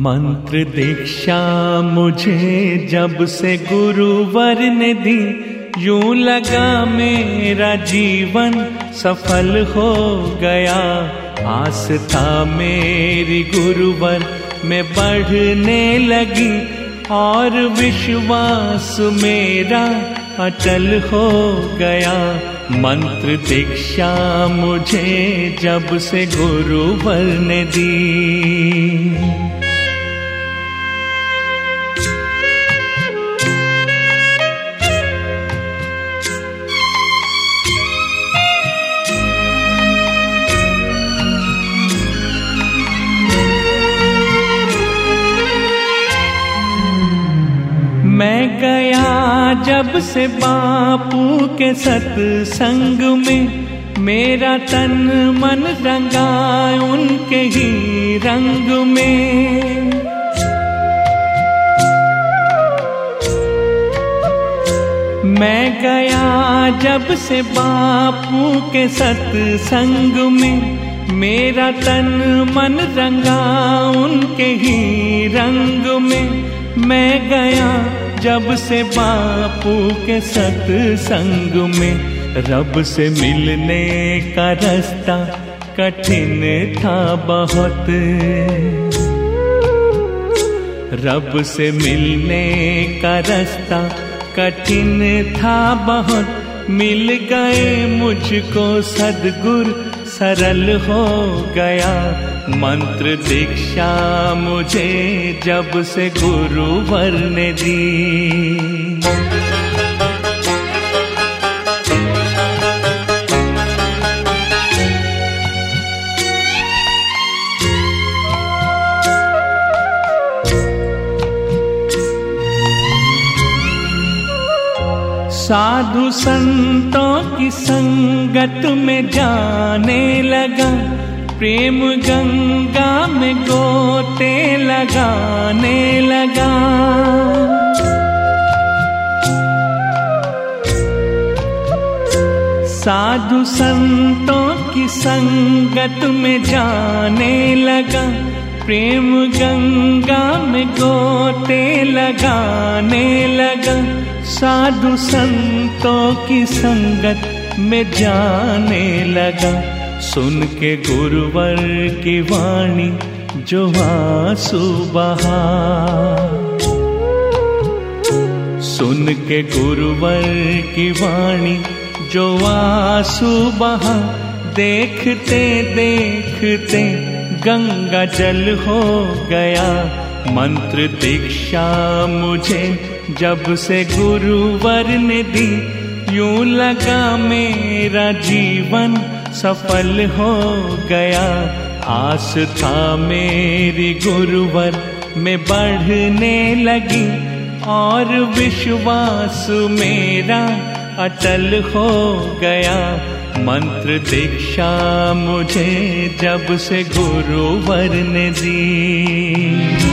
मंत्र दीक्षा मुझे जब से गुरुवर ने दी यूँ लगा मेरा जीवन सफल हो गया। आस था मेरी गुरुवर में बढ़ने लगी और विश्वास मेरा अटल हो गया। मंत्र दीक्षा मुझे जब से गुरुवर ने दी मैं गया जब से बापू के सत्संग में। मेरा तन मन रंगा उनके ही रंग में। मैं गया जब से बापू के सत्संग में। मेरा तन मन रंगा उनके ही रंग में। मैं गया जब से बापू के सत्संग में रब से मिलने का रास्ता कठिन था बहुत। रब से मिलने का रास्ता कठिन था बहुत। मिल गए मुझको सदगुर, सरल हो गया। मंत्र दीक्षा मुझे जब से गुरुवर ने दी। साधु संतों की संगत में जाने लगा। प्रेम गंगा में गोते लगाने लगा। साधु संतों की संगत में जाने लगा। प्रेम गंगा में गोते लगाने लगा। साधु संतों की संगत में जाने लगा। सुन के गुरुवर की वाणी जो आँसू बहा। सुन के गुरुवर की वाणी जो आँसू बहा। देखते देखते गंगा जल हो गया। मंत्र दीक्षा मुझे जब से गुरुवर ने दी। यूँ लगा मेरा जीवन सफल हो गया। आस था मेरी गुरुवर में बढ़ने लगी और विश्वास मेरा अटल हो गया। मंत्र दीक्षा मुझे जब से गुरुवर ने दी।